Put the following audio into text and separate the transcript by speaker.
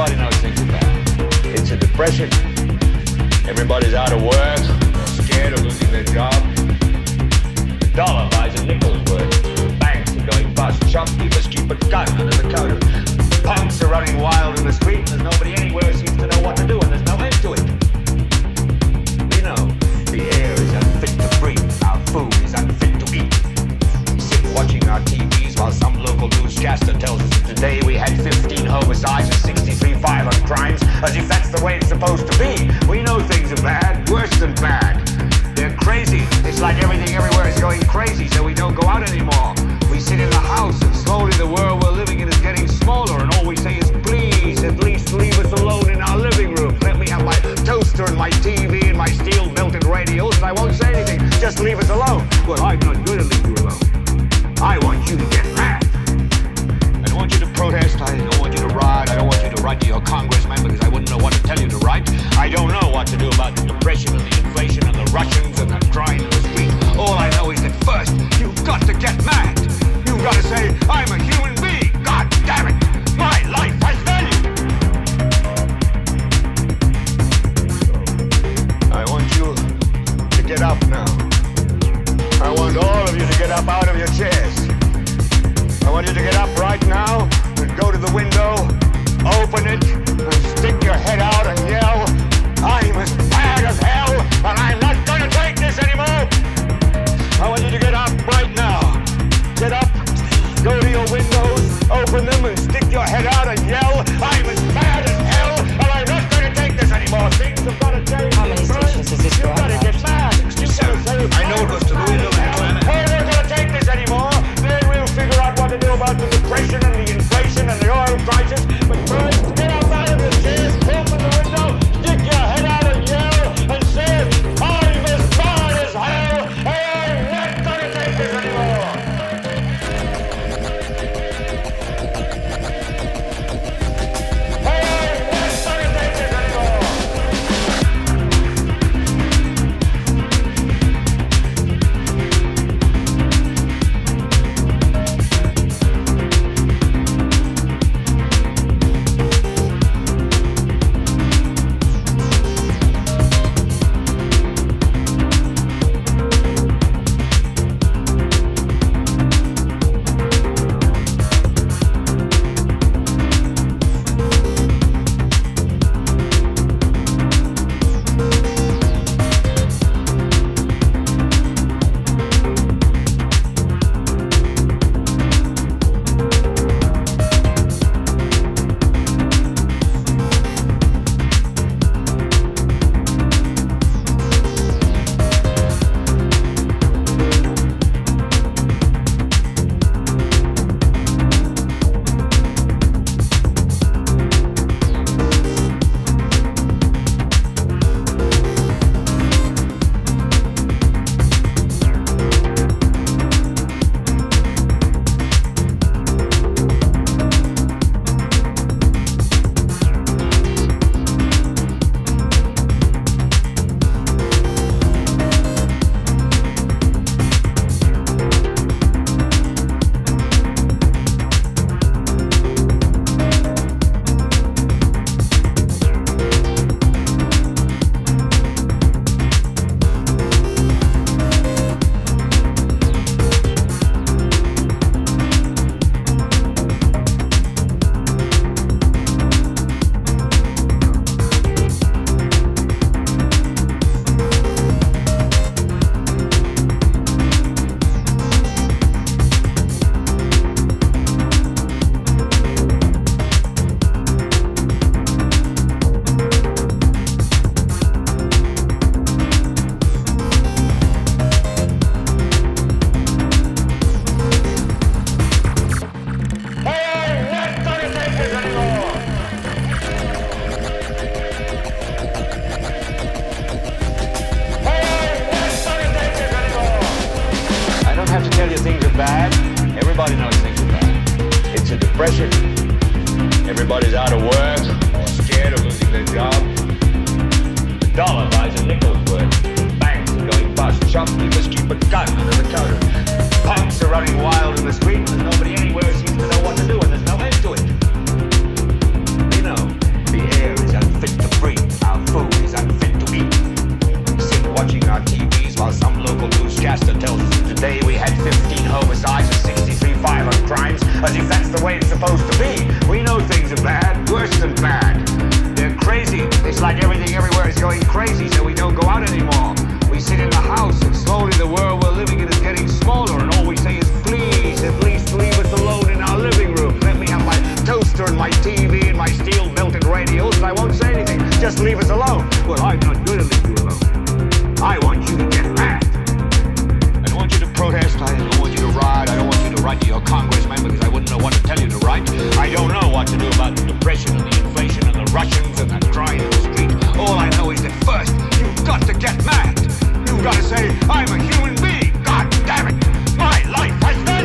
Speaker 1: Everybody knows things are bad. It's a depression. Everybody's out of work, scared of losing their job. The dollar buys a nickel's worth. Banks are going bust. Shopkeepers keep a gun under the counter. Punks are running wild in the street, and there's nobody anywhere seems to know what to do, and there's no end to it. open it, stick your head out and yell. out of work scared of losing their job. The dollar buys a nickel's worth. Banks are going bust. Shopkeepers keep a gun under the counter. Punks are running wild in the streets and nobody anywhere seems to know what to do and there's no end to it. Like everything everywhere is going crazy, so we don't go out anymore. We sit in the house, and slowly the world we're living in is getting smaller, and all we say is, please, at least leave us alone in our living room. Let me have my toaster and my TV and my steel-belted radios, and I won't say anything. Just leave us alone. Well, I'm not going to leave you alone. I want you to get mad. I don't want you to protest. I don't want you to riot. I don't want you to write to your congressman because I wouldn't know what to tell you to write. I don't know what to do about the depression and the inflation. Russians and that cry in the street. All I know is that first, you've got to get mad. You've got to say, I'm a human being. God damn it. My life has